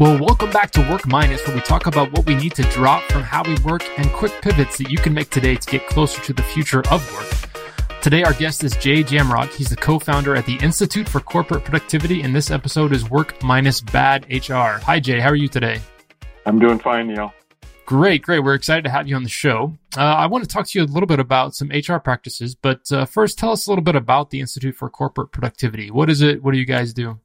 Well, welcome back to Work Minus, where we talk about what we need to drop from how we work and quick pivots that you can make today to get closer to the future of work. Today, our guest is Jay Jamrog. He's the co-founder at the Institute for Corporate Productivity, and this episode is Work Minus Bad HR. Hi, Jay. How are you today? I'm doing fine, Neil. Great, great. We're excited to have you on the show. Uh, I want to talk to you a little bit about some HR practices, but uh, first, tell us a little bit about the Institute for Corporate Productivity. What is it? What do you guys do?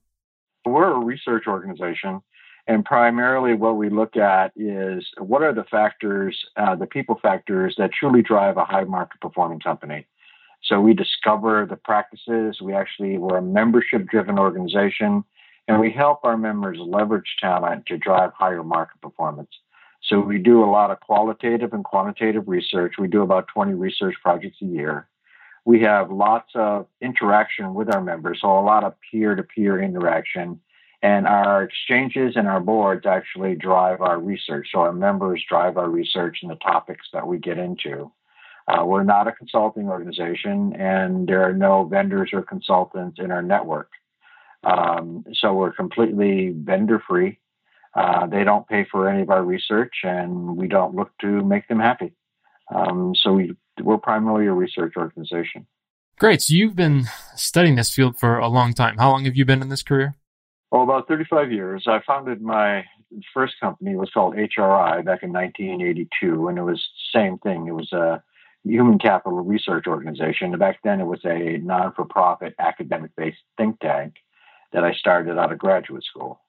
We're a research organization and primarily, what we look at is what are the factors, uh, the people factors that truly drive a high market performing company. So we discover the practices. We actually, we're a membership driven organization, and we help our members leverage talent to drive higher market performance. So we do a lot of qualitative and quantitative research. We do about 20 research projects a year. We have lots of interaction with our members, so a lot of peer to peer interaction and our exchanges and our boards actually drive our research. So our members drive our research and the topics that we get into. Uh, we're not a consulting organization, and there are no vendors or consultants in our network. Um, so we're completely vendor free. Uh, they don't pay for any of our research, and we don't look to make them happy. Um, so we, we're primarily a research organization. Great. So you've been studying this field for a long time. How long have you been in this career? Oh, about 35 years. I founded my first company. It was called HRI back in 1982, and it was the same thing. It was a human capital research organization. Back then, it was a non-for-profit academic-based think tank that I started out of graduate school.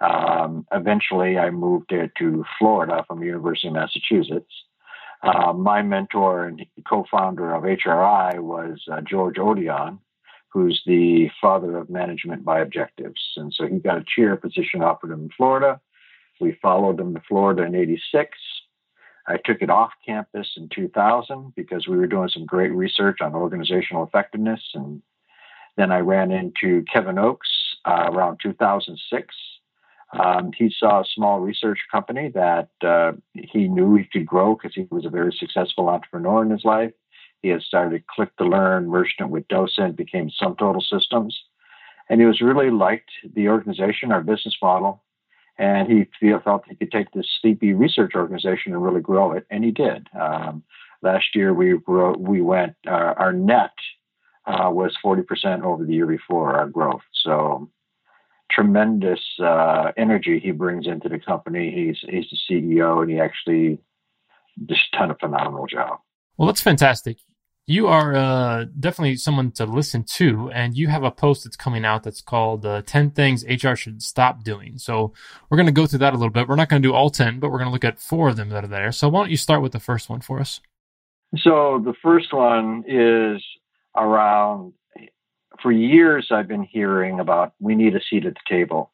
Um, eventually, I moved it to Florida from the University of Massachusetts. Uh, my mentor and co-founder of HRI was uh, George Odiorne, who's the father of management by objectives. And so he got a chair position offered him in Florida. We followed him to Florida in 86. I took it off campus in 2000 because we were doing some great research on organizational effectiveness. And then I ran into Kevin Oakes uh, around 2006. Um, he saw a small research company that uh, he knew he could grow because he was a very successful entrepreneur in his life. He had started Click2learn, merged it with Docent, became SumTotal Systems. And he was really liked the organization, our business model. And he felt he could take this sleepy research organization and really grow it. And he did. Um, last year, we, we went, uh, our net uh, was 40% over the year before, our growth. So tremendous uh, energy he brings into the company. He's, he's the CEO and he actually just done a phenomenal job. Well, that's fantastic you are uh, definitely someone to listen to, and you have a post that's coming out that's called uh, 10 Things HR Should Stop Doing. So we're going to go through that a little bit. We're not going to do all 10, but we're going to look at four of them that are there. So why don't you start with the first one for us? So the first one is around for years I've been hearing about we need a seat at the table.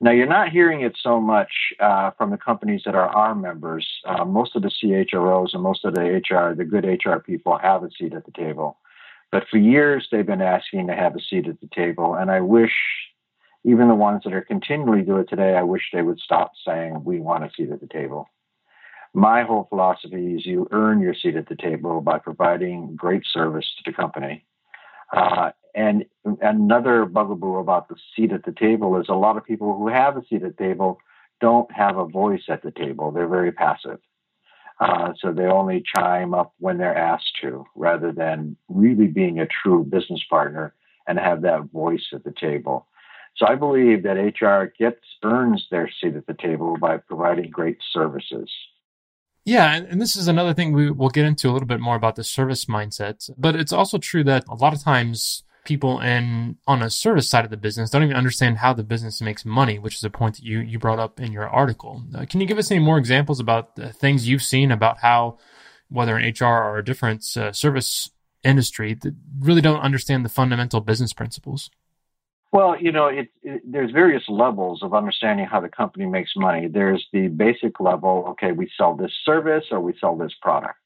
Now, you're not hearing it so much uh, from the companies that are our members. Uh, most of the CHROs and most of the HR, the good HR people, have a seat at the table. But for years, they've been asking to have a seat at the table. And I wish, even the ones that are continually do it today, I wish they would stop saying, we want a seat at the table. My whole philosophy is you earn your seat at the table by providing great service to the company. Uh, and another bugaboo about the seat at the table is a lot of people who have a seat at the table don't have a voice at the table. They're very passive. Uh, so they only chime up when they're asked to, rather than really being a true business partner and have that voice at the table. So I believe that HR gets earns their seat at the table by providing great services. Yeah, and this is another thing we will get into a little bit more about the service mindset. But it's also true that a lot of times people in on a service side of the business don't even understand how the business makes money, which is a point that you you brought up in your article. Uh, can you give us any more examples about the things you've seen about how whether in HR or a different uh, service industry that really don't understand the fundamental business principles? Well, you know, it, it, there's various levels of understanding how the company makes money. There's the basic level, okay, we sell this service or we sell this product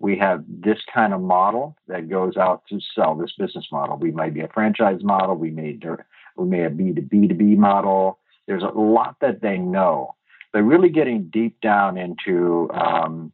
we have this kind of model that goes out to sell this business model. We might be a franchise model. We may we may be the B to B model. There's a lot that they know, but really getting deep down into um,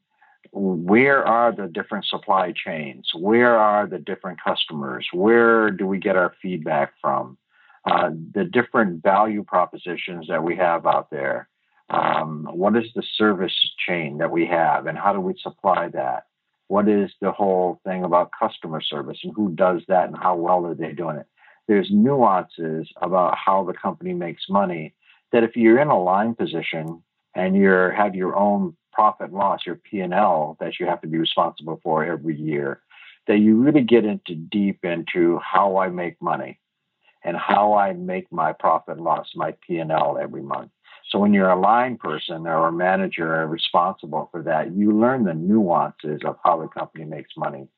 where are the different supply chains? Where are the different customers? Where do we get our feedback from? uh, the different value propositions that we have out there. Um, what is the service chain that we have, and how do we supply that? What is the whole thing about customer service, and who does that, and how well are they doing it? There's nuances about how the company makes money that if you're in a line position and you have your own profit and loss, your P&L that you have to be responsible for every year, that you really get into deep into how I make money and how I make my profit and loss, my P&L every month. So when you're a line person or a manager responsible for that, you learn the nuances of how the company makes money.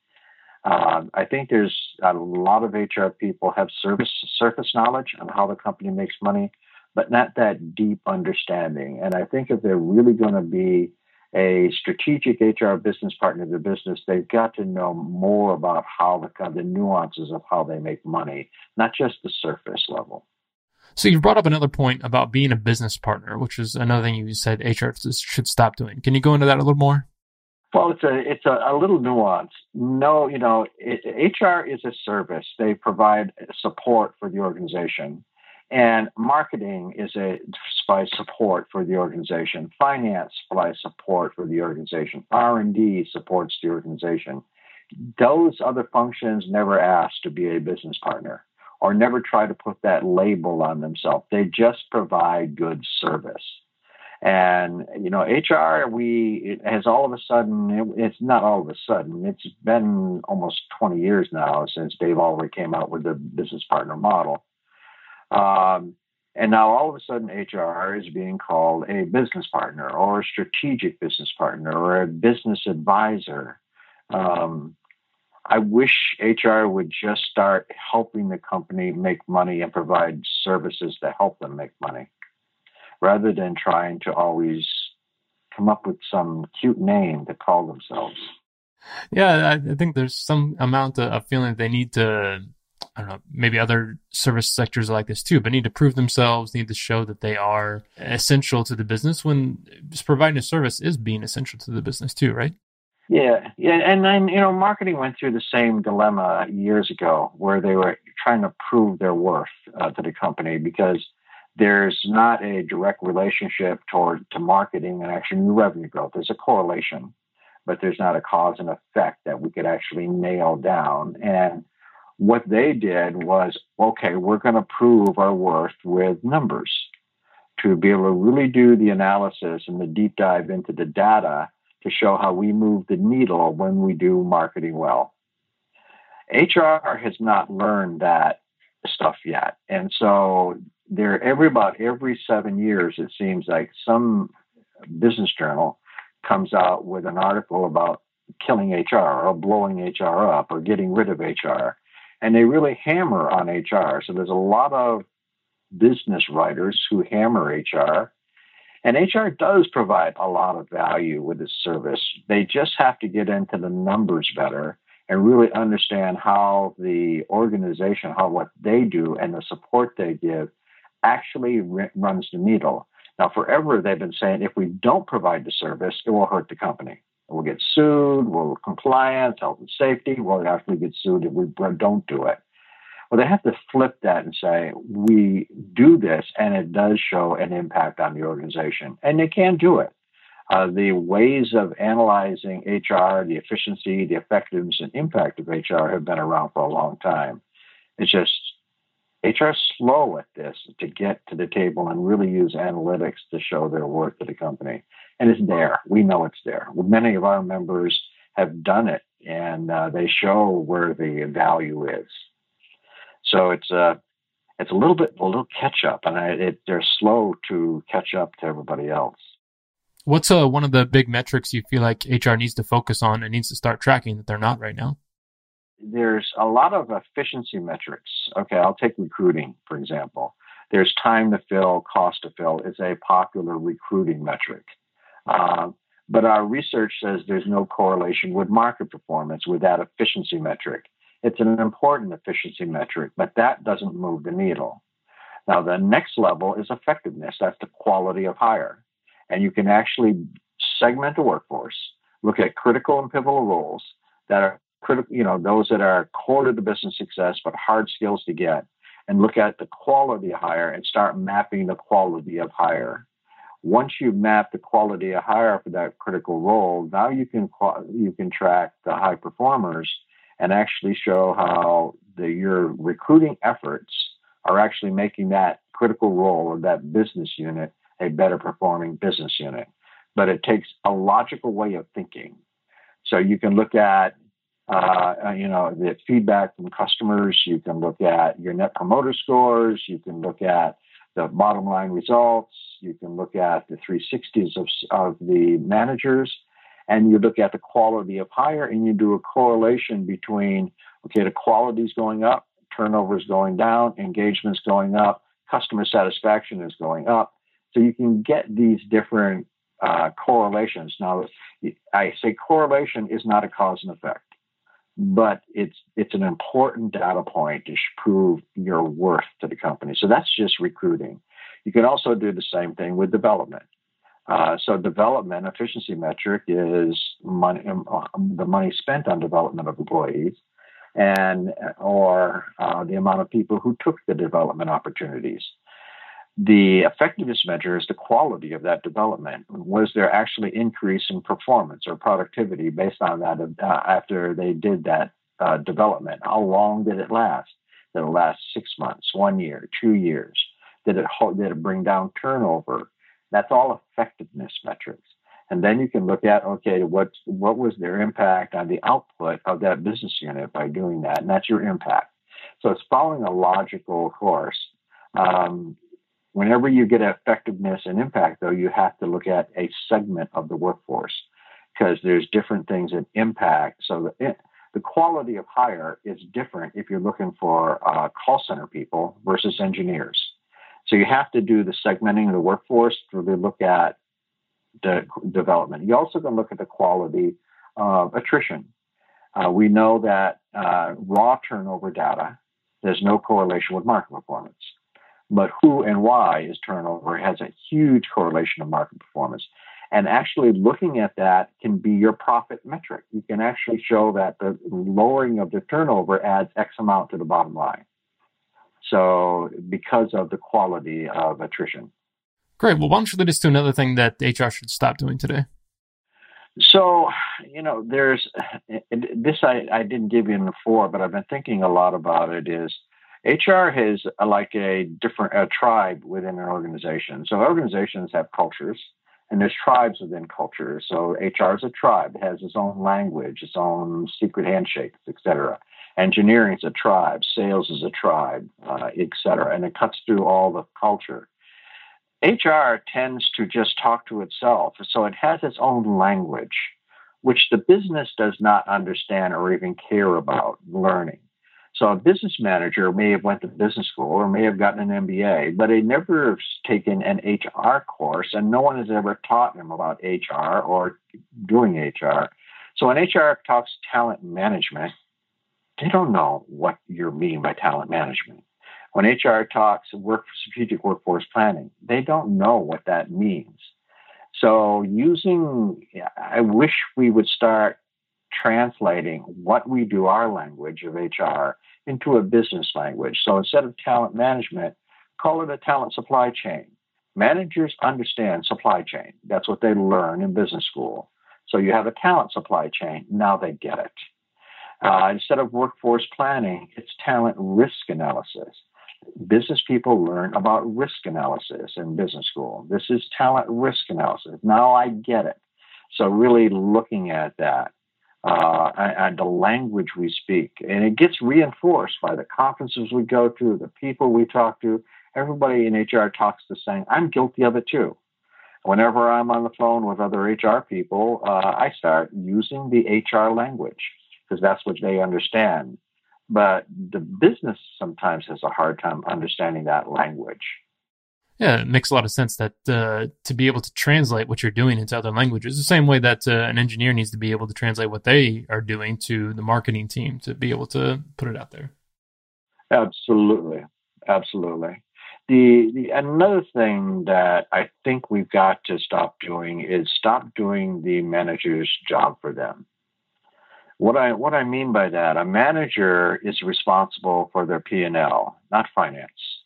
Uh, I think there's a lot of HR people have service surface knowledge on how the company makes money, but not that deep understanding. And I think if they're really going to be a strategic HR business partner of the business, they've got to know more about how the, the nuances of how they make money, not just the surface level. So you've brought up another point about being a business partner, which is another thing you said HR should stop doing. Can you go into that a little more? Well, it's a it's a, a little nuance. No, you know, it, HR is a service. They provide support for the organization. And marketing is a supplies support for the organization. Finance supplies support for the organization. R and D supports the organization. Those other functions never ask to be a business partner or never try to put that label on themselves. They just provide good service. And you know, HR, we it has all of a sudden. It, it's not all of a sudden. It's been almost 20 years now since Dave Ulrich came out with the business partner model um, and now all of a sudden, HR is being called a business partner or a strategic business partner or a business advisor. Um, I wish HR would just start helping the company make money and provide services to help them make money rather than trying to always come up with some cute name to call themselves. Yeah, I think there's some amount of feeling they need to I don't know, maybe other service sectors like this too, but need to prove themselves, need to show that they are essential to the business when providing a service is being essential to the business too, right? Yeah, yeah, and then you know, marketing went through the same dilemma years ago, where they were trying to prove their worth uh, to the company because there's not a direct relationship toward to marketing and actually new revenue growth. There's a correlation, but there's not a cause and effect that we could actually nail down. And what they did was okay, we're going to prove our worth with numbers to be able to really do the analysis and the deep dive into the data to show how we move the needle when we do marketing well. HR has not learned that stuff yet. And so there every about every seven years it seems like some business journal comes out with an article about killing HR or blowing HR up or getting rid of HR and they really hammer on HR. So there's a lot of business writers who hammer HR. And HR does provide a lot of value with this service. They just have to get into the numbers better and really understand how the organization, how what they do and the support they give actually runs the needle. Now, forever they've been saying if we don't provide the service, it will hurt the company. We'll get sued. We'll compliance, health and safety. We'll actually get sued if we don't do it. Well, they have to flip that and say, we do this and it does show an impact on the organization. And they can do it. Uh, the ways of analyzing HR, the efficiency, the effectiveness, and impact of HR have been around for a long time. It's just HR is slow at this to get to the table and really use analytics to show their worth to the company and it's there. We know it's there. Many of our members have done it, and uh, they show where the value is. So it's a uh, it's a little bit a little catch up, and I, it, they're slow to catch up to everybody else. What's uh, one of the big metrics you feel like HR needs to focus on and needs to start tracking that they're not right now? There's a lot of efficiency metrics. Okay, I'll take recruiting for example. There's time to fill, cost to fill is a popular recruiting metric. Uh, but our research says there's no correlation with market performance with that efficiency metric. It's an important efficiency metric, but that doesn't move the needle. Now, the next level is effectiveness. That's the quality of hire. And you can actually segment the workforce, look at critical and pivotal roles that are critical, you know, those that are core to the business success, but hard skills to get, and look at the quality of hire and start mapping the quality of hire. Once you've mapped the quality of hire for that critical role, now you can you can track the high performers and actually show how the, your recruiting efforts are actually making that critical role or that business unit a better performing business unit. But it takes a logical way of thinking. So you can look at uh, you know, the feedback from customers. You can look at your net promoter scores. You can look at the bottom line results. You can look at the 360s of, of the managers. And you look at the quality of hire and you do a correlation between, okay, the quality is going up, turnover is going down, engagement is going up, customer satisfaction is going up. So you can get these different uh, correlations. Now, I say correlation is not a cause and effect but it's it's an important data point to prove your worth to the company. So that's just recruiting. You can also do the same thing with development. Uh, so development efficiency metric is money, um, the money spent on development of employees, and or uh, the amount of people who took the development opportunities the effectiveness measure is the quality of that development. Was there actually increase in performance or productivity based on that uh, after they did that uh, development? How long did it last? Did it last six months, one year, two years? Did it did it bring down turnover? That's all effectiveness metrics. And then you can look at okay, what what was their impact on the output of that business unit by doing that, and that's your impact. So it's following a logical course. Um, Whenever you get effectiveness and impact, though, you have to look at a segment of the workforce because there's different things that impact. So the, the quality of hire is different if you're looking for uh, call center people versus engineers. So you have to do the segmenting of the workforce to really look at the development. You also can look at the quality of attrition. Uh, we know that uh, raw turnover data, there's no correlation with market performance. But who and why is turnover has a huge correlation to market performance. And actually looking at that can be your profit metric. You can actually show that the lowering of the turnover adds X amount to the bottom line. So because of the quality of attrition. Great. Well, why don't you lead us to another thing that HR should stop doing today? So, you know, there's this I, I didn't give you before, but I've been thinking a lot about it is HR has uh, like a different a tribe within an organization. So organizations have cultures, and there's tribes within cultures. So HR is a tribe; it has its own language, its own secret handshakes, etc. Engineering is a tribe, sales is a tribe, uh, etc. And it cuts through all the culture. HR tends to just talk to itself, so it has its own language, which the business does not understand or even care about learning. So a business manager may have went to business school or may have gotten an MBA, but they never have taken an HR course, and no one has ever taught them about HR or doing HR. So when HR talks talent management, they don't know what you mean by talent management. When HR talks work strategic workforce planning, they don't know what that means. So using, I wish we would start translating what we do, our language of HR, into a business language. So instead of talent management, call it a talent supply chain. Managers understand supply chain. That's what they learn in business school. So you have a talent supply chain. Now they get it. Uh, instead of workforce planning, it's talent risk analysis. Business people learn about risk analysis in business school. This is talent risk analysis. Now I get it. So really looking at that uh, and, the language we speak. And it gets reinforced by the conferences we go to, the people we talk to. Everybody in HR talks the same. I'm guilty of it too. Whenever I'm on the phone with other HR people, uh, I start using the HR language because that's what they understand. But the business sometimes has a hard time understanding that language. Yeah, it makes a lot of sense that uh, to be able to translate what you're doing into other languages, the same way that uh, an engineer needs to be able to translate what they are doing to the marketing team to be able to put it out there. Absolutely, absolutely. The, the another thing that I think we've got to stop doing is stop doing the manager's job for them. What I what I mean by that, a manager is responsible for their P and L, not finance.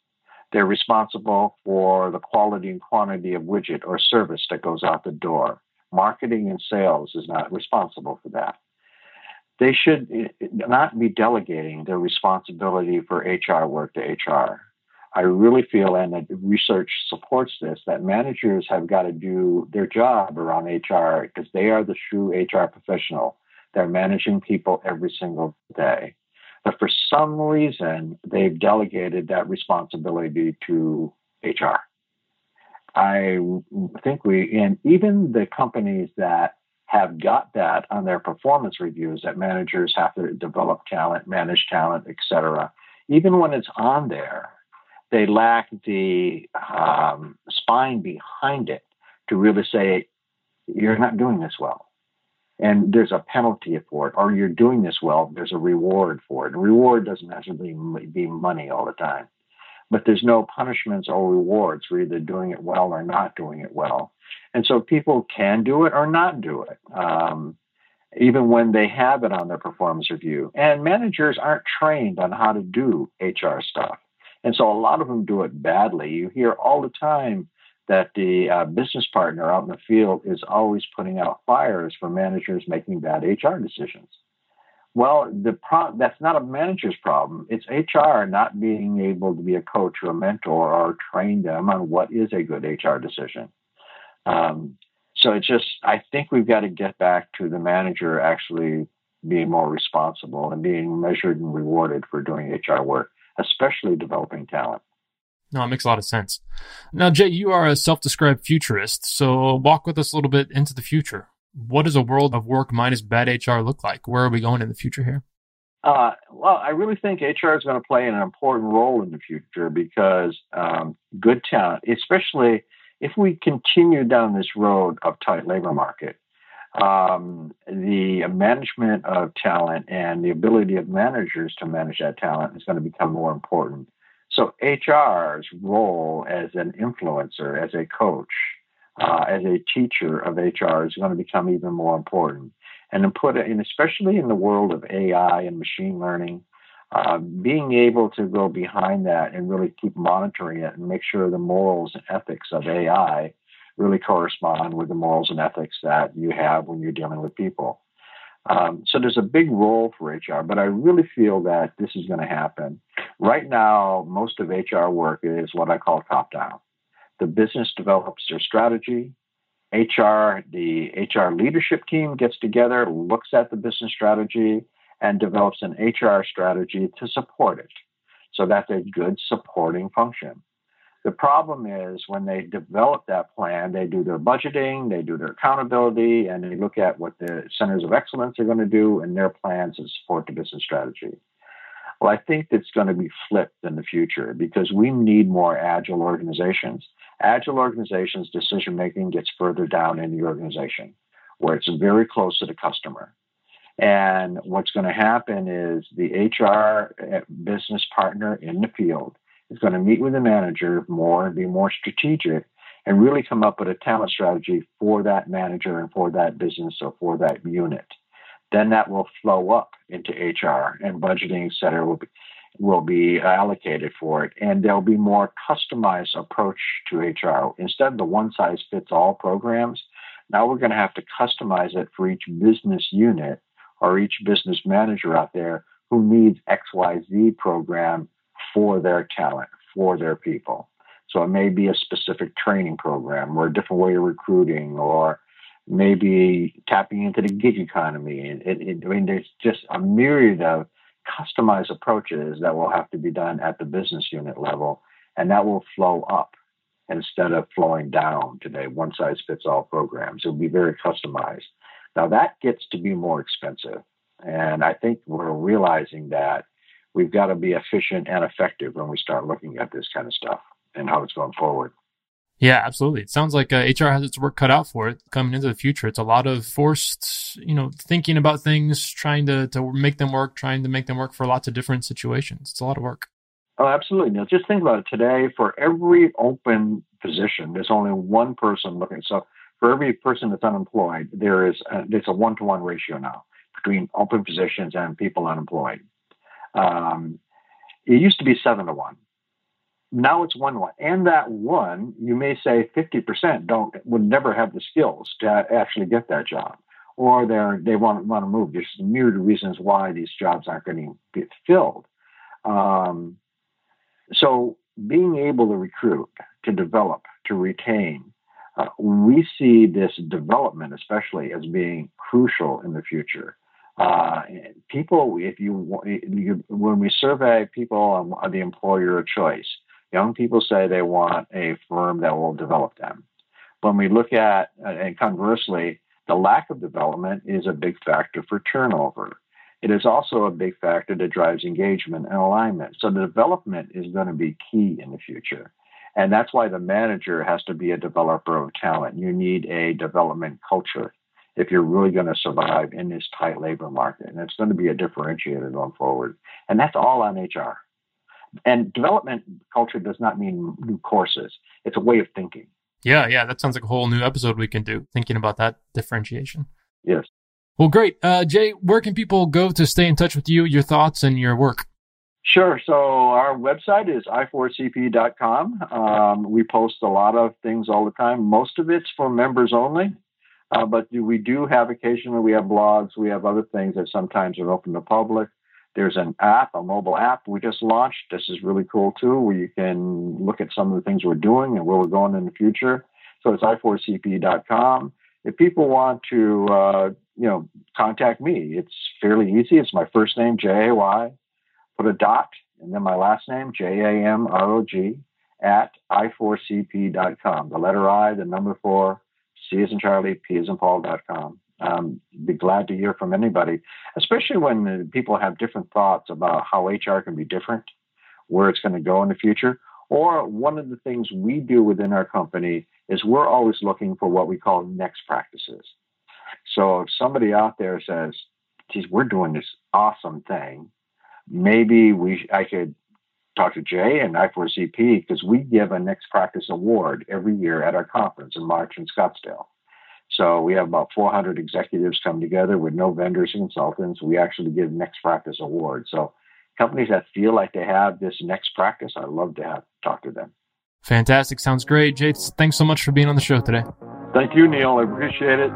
They're responsible for the quality and quantity of widget or service that goes out the door. Marketing and sales is not responsible for that. They should eh, not be delegating their responsibility for HR work to HR. I really feel, and research supports this, that managers have got to do their job around HR because they are the true HR professional. They're managing people every single day. But for some reason, they've delegated that responsibility to HR. I think we, and even the companies that have got that on their performance reviews that managers have to develop talent, manage talent, etc. Even when it's on there, they lack the um, spine behind it to really say, you're not doing this well. And there's a penalty for it, or you're doing this well, there's a reward for it. And reward doesn't necessarily be money all the time, but there's no punishments or rewards for either doing it well or not doing it well. And so people can do it or not do it. Um, even when they have it on their performance review. And managers aren't trained on how to do HR stuff. And so a lot of them do it badly. You hear all the time that the uh, business partner out in the field is always putting out fires for managers making bad HR decisions. Well, the pro- that's not a manager's problem. It's HR not being able to be a coach or a mentor or train them on what is a good HR decision. Um, so it's just, I think we've got to get back to the manager actually being more responsible and being measured and rewarded for doing HR work especially developing talent. No, it makes a lot of sense. Now, Jay, you are a self described futurist, so walk with us a little bit into the future. What does a world of work minus bad HR look like? Where are we going in the future here? Uh, well, I really think HR is going to play an important role in the future because um, good talent, especially if we continue down this road of tight labor market, um, the management of talent and the ability of managers to manage that talent is going to become more important. So HR's role as an influencer, as a coach, uh, as a teacher of HR is going to become even more important. And put in, especially in the world of AI and machine learning, uh, being able to go behind that and really keep monitoring it and make sure the morals and ethics of AI really correspond with the morals and ethics that you have when you're dealing with people. Um, so there's a big role for HR, but I really feel that this is going to happen. Right now, most of HR work is what I call top down. The business develops their strategy. HR, the HR leadership team gets together, looks at the business strategy, and develops an HR strategy to support it. So that's a good supporting function. The problem is when they develop that plan, they do their budgeting, they do their accountability, and they look at what the centers of excellence are going to do and their plans to support the business strategy. Well, I think it's going to be flipped in the future because we need more agile organizations. Agile organizations' decision making gets further down in the organization where it's very close to the customer. And what's going to happen is the HR eh, business partner in the field is going to meet with the manager more and be more strategic and really come up with a talent strategy for that manager and for that business or for that unit. Then that will flow up into HR and budgeting, et cetera, will be, will be uh, allocated for it. And there'll be more customized approach to HR. Instead of the one size fits all programs, now we're going to have to customize it for each business unit or each business manager out there who needs XYZ program for their talent, for their people. So it may be a specific training program or a different way of recruiting or maybe tapping into the gig economy. It, it, I mean, there's just a myriad of customized approaches that will have to be done at the business unit level, and that will flow up instead of flowing down today, one size fits all programs. It will be very customized. Now, that gets to be more expensive. And I think we're realizing that we've got to be efficient and effective when we start looking at this kind of stuff and how it's going forward. Yeah, absolutely. It sounds like uh, HR has its work cut out for it coming into the future. It's a lot of forced, you know, thinking about things, trying to, to make them work, trying to make them work for lots of different situations. It's a lot of work. Oh, absolutely. Now, just think about it today. For every open position, there's only one person looking. So for every person that's unemployed, there is a, it's a one to one ratio now. between open positions and people unemployed. Um, it used to be seven to one. Now it's one to one, and that one, you may say, fifty percent don't would never have the skills to actually get that job, or they they want want to move. There's myriad reasons why these jobs aren't getting filled. Um, so being able to recruit, to develop, to retain, uh, we see this development, especially, as being crucial in the future. Uh, people, if you, you, when we survey people on the employer of choice, young people say they want a firm that will develop them. When we look at, uh, and conversely, the lack of development is a big factor for turnover. It is also a big factor that drives engagement and alignment. So the development is going to be key in the future. And that's why the manager has to be a developer of talent. You need a development culture if you're really going to survive in this tight labor market. And it's going to be a differentiator going forward. And that's all on HR. And development culture does not mean new courses, it's a way of thinking. Yeah, yeah, that sounds like a whole new episode we can do, thinking about that differentiation. Yes. Well, great. Uh, Jay, where can people go to stay in touch with you, your thoughts, and your work? Sure. So our website is i4cp.com. Um, we post a lot of things all the time. Most of it's for members only, uh, but we do have occasionally we have blogs. We have other things that sometimes are open to public. There's an app, a mobile app we just launched. This is really cool too, where you can look at some of the things we're doing and where we're going in the future. So it's i4cp.com. If people want to, uh, you know, contact me, it's fairly easy. It's my first name, J A Y put a dot and then my last name, J A M R O G, at i4cp.com. The letter I, the number four, C is in Charlie, P is in Paul.com. Um, be glad to hear from anybody, especially when people have different thoughts about how HR can be different, where it's going to go in the future. Or one of the things we do within our company is we're always looking for what we call next practices. So if somebody out there says, geez, we're doing this awesome thing, maybe we I could talk to Jay and I4CP because we give a Next Practice Award every year at our conference in March in Scottsdale. So we have about 400 executives come together with no vendors and consultants. We actually give Next Practice Awards. So companies that feel like they have this next practice, I love to have talk to them. Fantastic. Sounds great. Jay, thanks so much for being on the show today. Thank you, Neil. I appreciate it.